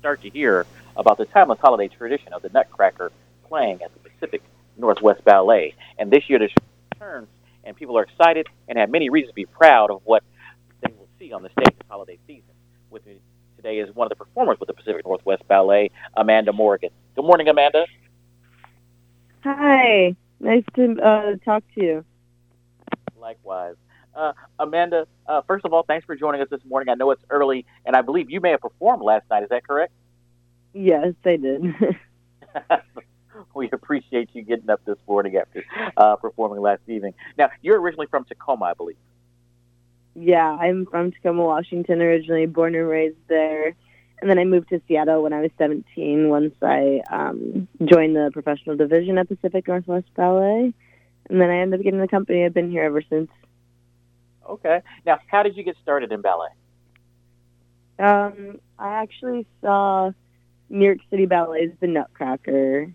start to hear about the timeless holiday tradition of the Nutcracker playing at the Pacific Northwest Ballet. And this year, the show returns, and people are excited and have many reasons to be proud of what they will see on the stage this holiday season. With me today is one of the performers with the Pacific Northwest Ballet, Amanda Morgan. Good morning, Amanda. Hi, nice to uh, talk to you. Likewise. Uh, Amanda, uh, first of all, thanks for joining us this morning. I know it's early, and I believe you may have performed last night. Is that correct? Yes, I did. we appreciate you getting up this morning after uh, performing last evening. Now, you're originally from Tacoma, I believe. Yeah, I'm from Tacoma, Washington, originally born and raised there. And then I moved to Seattle when I was 17 once I um, joined the professional division at Pacific Northwest Ballet. And then I ended up getting the company. I've been here ever since. Okay. Now, how did you get started in ballet? Um, I actually saw New York City Ballet's The Nutcracker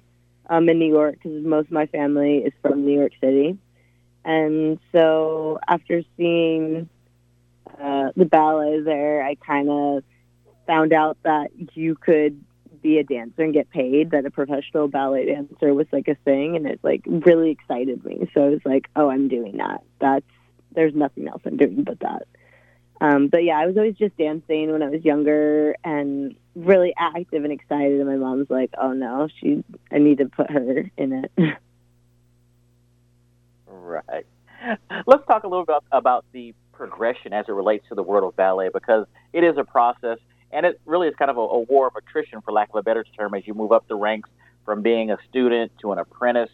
um, in New York because most of my family is from New York City. And so after seeing uh, the ballet there, I kind of found out that you could be a dancer and get paid, that a professional ballet dancer was like a thing, and it like really excited me. So I was like, oh, I'm doing that. That's there's nothing else I'm doing but that. Um, but yeah, I was always just dancing when I was younger and really active and excited. And my mom's like, "Oh no, she, I need to put her in it." right. Let's talk a little bit about, the progression as it relates to the world of ballet because it is a process and it really is kind of a, a war of attrition, for lack of a better term, as you move up the ranks from being a student to an apprentice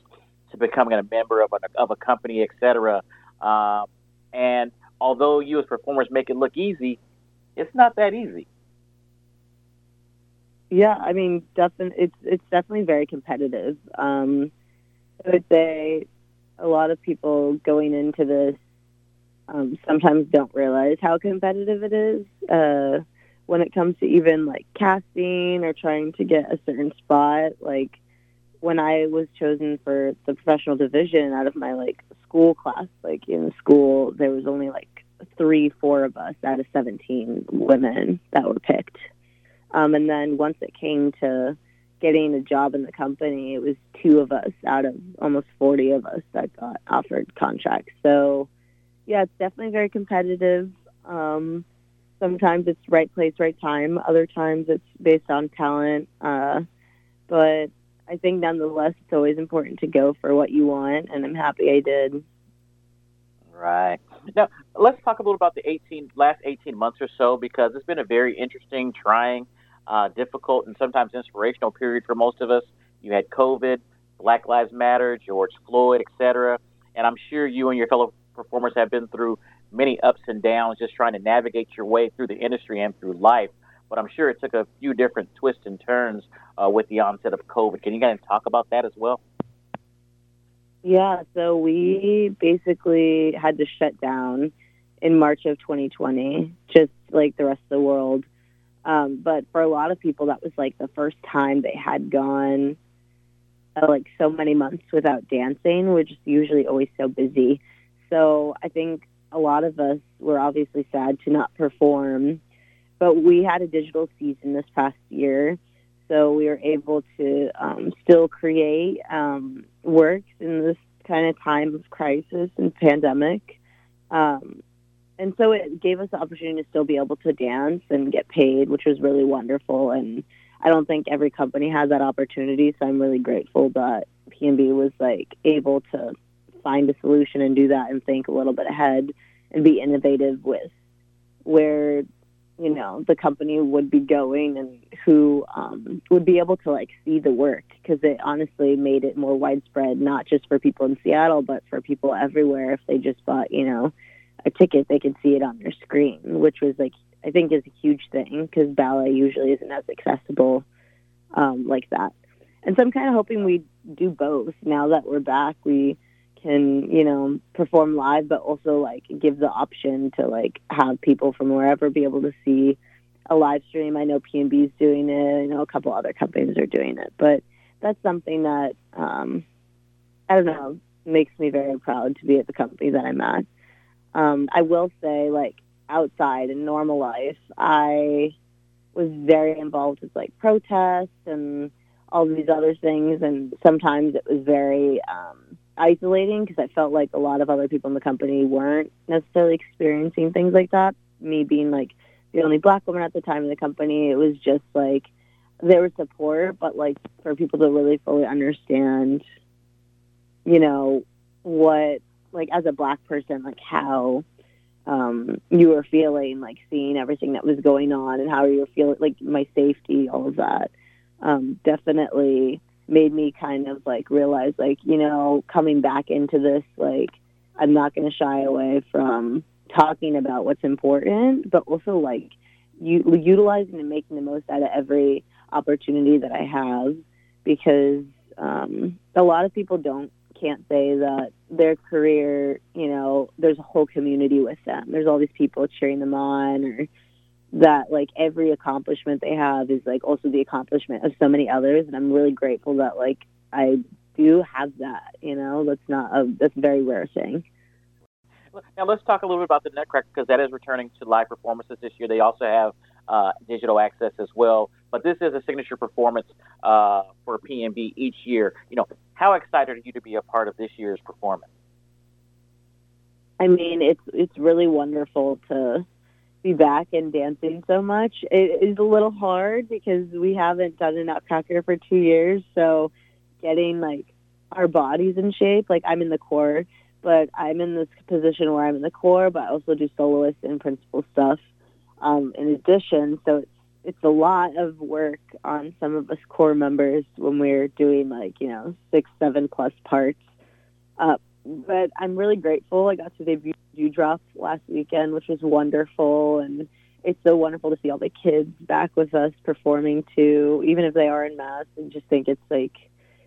to becoming a member of a, of a company, et cetera. Um, and although you as performers make it look easy, it's not that easy. Yeah, I mean, definitely, it's it's definitely very competitive. Um, I would say a lot of people going into this um, sometimes don't realize how competitive it is uh, when it comes to even like casting or trying to get a certain spot. Like when I was chosen for the professional division out of my like school class, like in school, there was only like three, four of us out of 17 women that were picked. Um, and then once it came to getting a job in the company, it was two of us out of almost 40 of us that got offered contracts. So, yeah, it's definitely very competitive. Um, sometimes it's right place, right time. Other times it's based on talent. Uh, but I think nonetheless, it's always important to go for what you want, and I'm happy I did. Right. Now, let's talk a little about the 18 last 18 months or so because it's been a very interesting, trying, uh, difficult, and sometimes inspirational period for most of us. You had COVID, Black Lives Matter, George Floyd, etc. And I'm sure you and your fellow performers have been through many ups and downs just trying to navigate your way through the industry and through life but I'm sure it took a few different twists and turns uh, with the onset of COVID. Can you guys talk about that as well? Yeah, so we basically had to shut down in March of 2020, just like the rest of the world. Um, but for a lot of people, that was like the first time they had gone uh, like so many months without dancing, which is usually always so busy. So I think a lot of us were obviously sad to not perform but we had a digital season this past year, so we were able to um, still create um, works in this kind of time of crisis and pandemic. Um, and so it gave us the opportunity to still be able to dance and get paid, which was really wonderful. And I don't think every company has that opportunity, so I'm really grateful that PNB was like able to find a solution and do that and think a little bit ahead and be innovative with where you know the company would be going and who um, would be able to like see the work because it honestly made it more widespread not just for people in seattle but for people everywhere. If they just bought you know a ticket they could see it on their screen which was like i think is a huge thing because ballet usually isn't as accessible um, like that. And so i'm kind of hoping we do both. Now that we're back we can you know perform live but also like give the option to like have people from wherever be able to see a live stream. I know pnb is doing it. I know a couple other companies are doing it. But that's something that um i don't know makes me very proud to be at the company that i'm at. Um i will say like outside in normal life i was very involved with like protests and all these other things. And sometimes it was very um, isolating because I felt like a lot of other people in the company weren't necessarily experiencing things like that. Me being like the only black woman at the time in the company, it was just like there was support, but like for people to really fully understand, you know, what like as a black person, like how um, you were feeling, like seeing everything that was going on and how you were feeling, like my safety, all of that, um, definitely made me kind of like realize, like, you know, coming back into this, like, I'm not going to shy away from talking about what's important, but also like you, utilizing and making the most out of every opportunity that I have because um, a lot of people don't can't say that their career, you know, there's a whole community with them. There's all these people cheering them on or that like every accomplishment they have is like also the accomplishment of so many others and I'm really grateful that like I do have that, you know. That's not a that's a very rare thing. Now let's talk a little bit about the Nutcracker because that is returning to live performances this year. They also have uh, digital access as well. But this is a signature performance uh, for PNB each year. You know, how excited are you to be a part of this year's performance? I mean, it's it's really wonderful to be back and dancing so much. It is a little hard because we haven't done a Nutcracker for two years, so getting like our bodies in shape. Like I'm in the corps, but I'm in this position where I'm in the corps, but I also do soloist and principal stuff um, in addition. So it's it's a lot of work on some of us corps members when we're doing like you know six, seven plus parts. Uh, but I'm really grateful. I got to debut Dewdrop last weekend, which was wonderful, and it's so wonderful to see all the kids back with us performing too, even if they are in masks. And just think it's like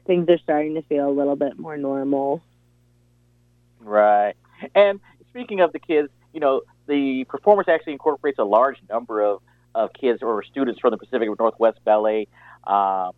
things are starting to feel a little bit more normal. Right. And speaking of the kids, you know, the performance actually incorporates a large number of, of kids or students from the Pacific Northwest Ballet um,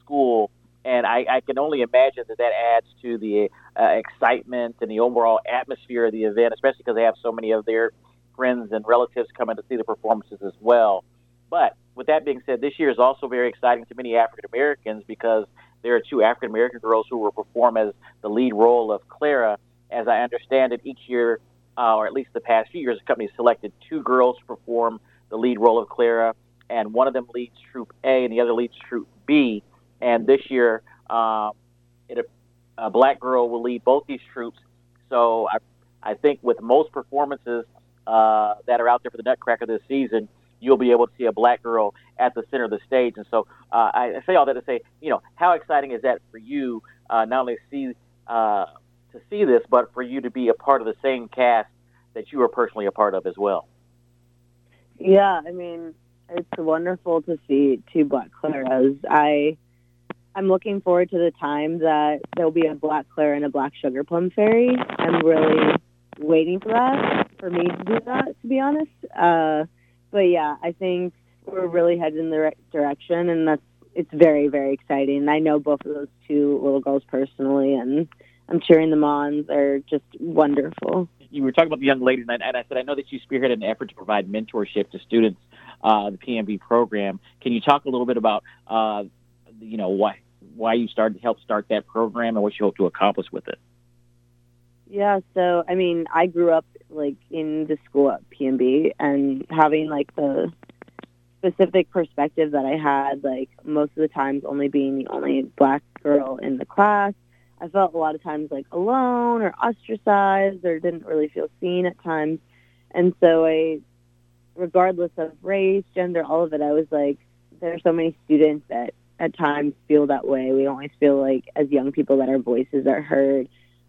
School. And I, I, can only imagine that that adds to the uh, excitement and the overall atmosphere of the event, especially because they have so many of their friends and relatives coming to see the performances as well. But with that being said, this year is also very exciting to many African Americans because there are two African American girls who will perform as the lead role of Clara. As I understand it, each year uh, or at least the past few years, the company selected two girls to perform the lead role of Clara, and one of them leads Troop A and the other leads Troop B. And this year, um, it, a black girl will lead both these troops. So I, I think with most performances uh, that are out there for the Nutcracker this season, you'll be able to see a black girl at the center of the stage. And so uh, I say all that to say, you know, how exciting is that for you? Uh, not only to see uh, to see this, but for you to be a part of the same cast that you are personally a part of as well. Yeah, I mean, it's wonderful to see two Black Claras. I I'm looking forward to the time that there'll be a Black Clara and a Black Sugar Plum Fairy. I'm really waiting for that for me to do that, to be honest. Uh, but yeah, I think we're really headed in the right direction, and that's it's very very exciting. I know both of those two little girls personally, and I'm cheering them on. They're just wonderful. You were talking about the young ladies, and I, and I said I know that you spearheaded an effort to provide mentorship to students, uh, the PNB program. Can you talk a little bit about, uh, you know, why why you started to help start that program and what you hope to accomplish with it? Yeah, so I mean, I grew up like in the school at PNB and having like the specific perspective that I had, like most of the times only being the only black girl in the class I felt a lot of times like alone or ostracized or didn't really feel seen at times. And so I, regardless of race, gender, all of it, I was like, there are so many students that at times feel that way. We always feel like as young people that our voices are heard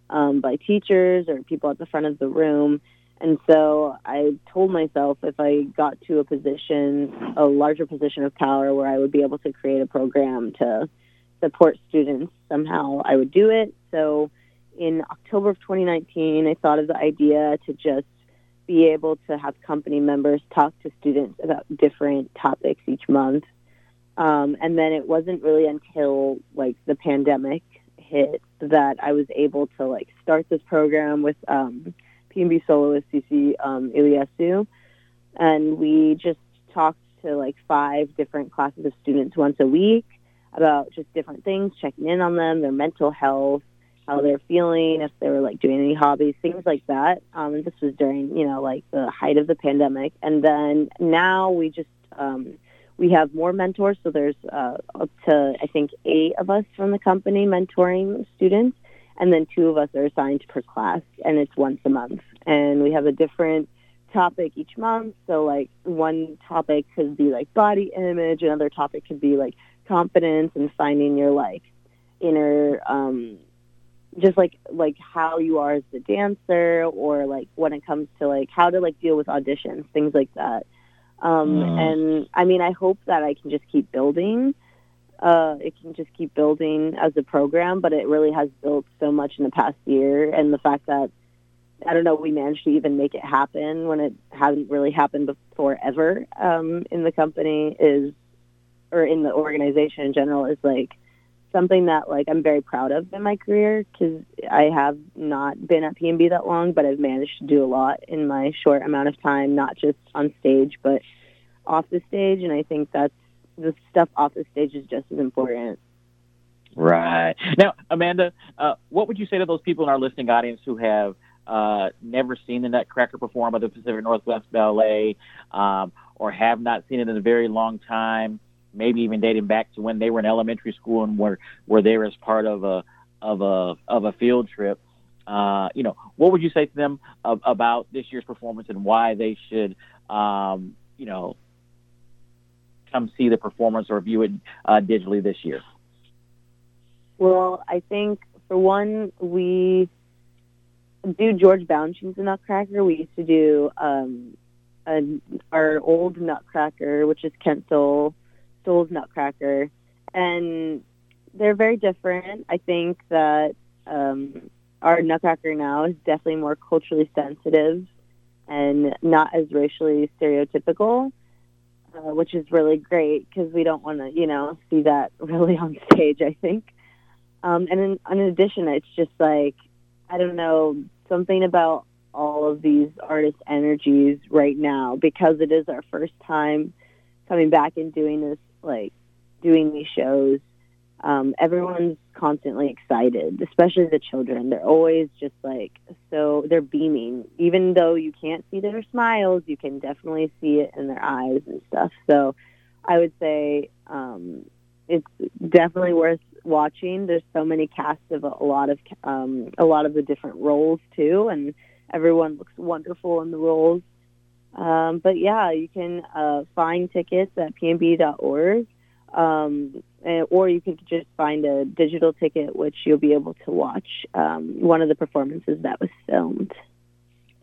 um, by teachers or people at the front of the room. And so I told myself if I got to a position, a larger position of power where I would be able to create a program to support students somehow, I would do it. So in October of 2019, I thought of the idea to just be able to have company members talk to students about different topics each month. Um, and then it wasn't really until like the pandemic hit that I was able to like start this program with um, PNB soloist CC um, Iliesiu, and we just talked to like five different classes of students once a week about just different things, checking in on them, their mental health, how they're feeling, if they were like doing any hobbies, things like that. Um, and this was during, you know, like the height of the pandemic. And then now we just, um, we have more mentors. So there's uh, up to, I think, eight of us from the company mentoring students. And then two of us are assigned per class, and it's once a month. And we have a different topic each month. So, like, one topic could be like body image, another topic could be like confidence and finding your like inner um just like like how you are as a dancer or like when it comes to like how to like deal with auditions things like that um mm. and i mean i hope that i can just keep building uh it can just keep building as a program but it really has built so much in the past year and the fact that i don't know we managed to even make it happen when it hadn't really happened before ever um in the company is or in the organization in general is like something that like I'm very proud of in my career because I have not been at PNB that long, but I've managed to do a lot in my short amount of time, not just on stage but off the stage. And I think that's the stuff off the stage is just as important. Right now, Amanda, uh, what would you say to those people in our listening audience who have uh, never seen the Nutcracker perform by the Pacific Northwest Ballet, um, or have not seen it in a very long time? Maybe even dating back to when they were in elementary school and were were there as part of a of a of a field trip. Uh, you know, what would you say to them about this year's performance and why they should, um, you know, come see the performance or view it uh, digitally this year? Well, I think for one, we do George Balanchine's Nutcracker. We used to do um, our old Nutcracker, which is Kent Stowell, Stowell's Nutcracker, and they're very different. I think that um, our Nutcracker now is definitely more culturally sensitive and not as racially stereotypical, uh, which is really great because we don't want to, you know, see that really on stage. I think, um, and in, in addition, it's just like I don't know something about all of these artist energies right now because it is our first time coming back and doing this like doing these shows, um, everyone's constantly excited, especially the children. They're always just like so they're beaming. Even though you can't see their smiles, you can definitely see it in their eyes and stuff. So I would say um, it's definitely worth watching. There's so many casts of a lot of um, a lot of the different roles too, and everyone looks wonderful in the roles. Um, but yeah, you can uh, find tickets at pnb.org, um, or you can just find a digital ticket, which you'll be able to watch um, one of the performances that was filmed.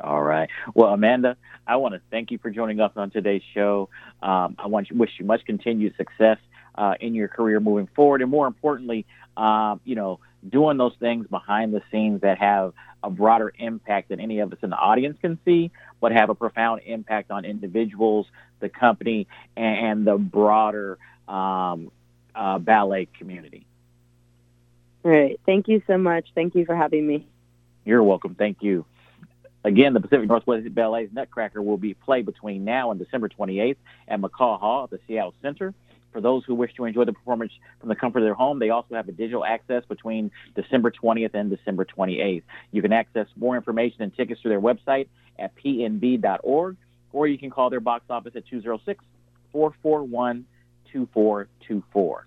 All right. Well, Amanda, I want to thank you for joining us on today's show. Um, I want to wish you much continued success uh, in your career moving forward, and more importantly, um, you know, doing those things behind the scenes that have a broader impact than any of us in the audience can see, but have a profound impact on individuals, the company, and, the broader um, uh, ballet community. All right. Thank you so much. Thank you for having me. You're welcome. Thank you. Again, the Pacific Northwest Ballet's Nutcracker will be played between now and December 28th at McCaw Hall at the Seattle Center. For those who wish to enjoy the performance from the comfort of their home, they also have a digital access between December 20th and December 28th. You can access more information and tickets through their website at pnb.org, or you can call their box office at 206 441 2424.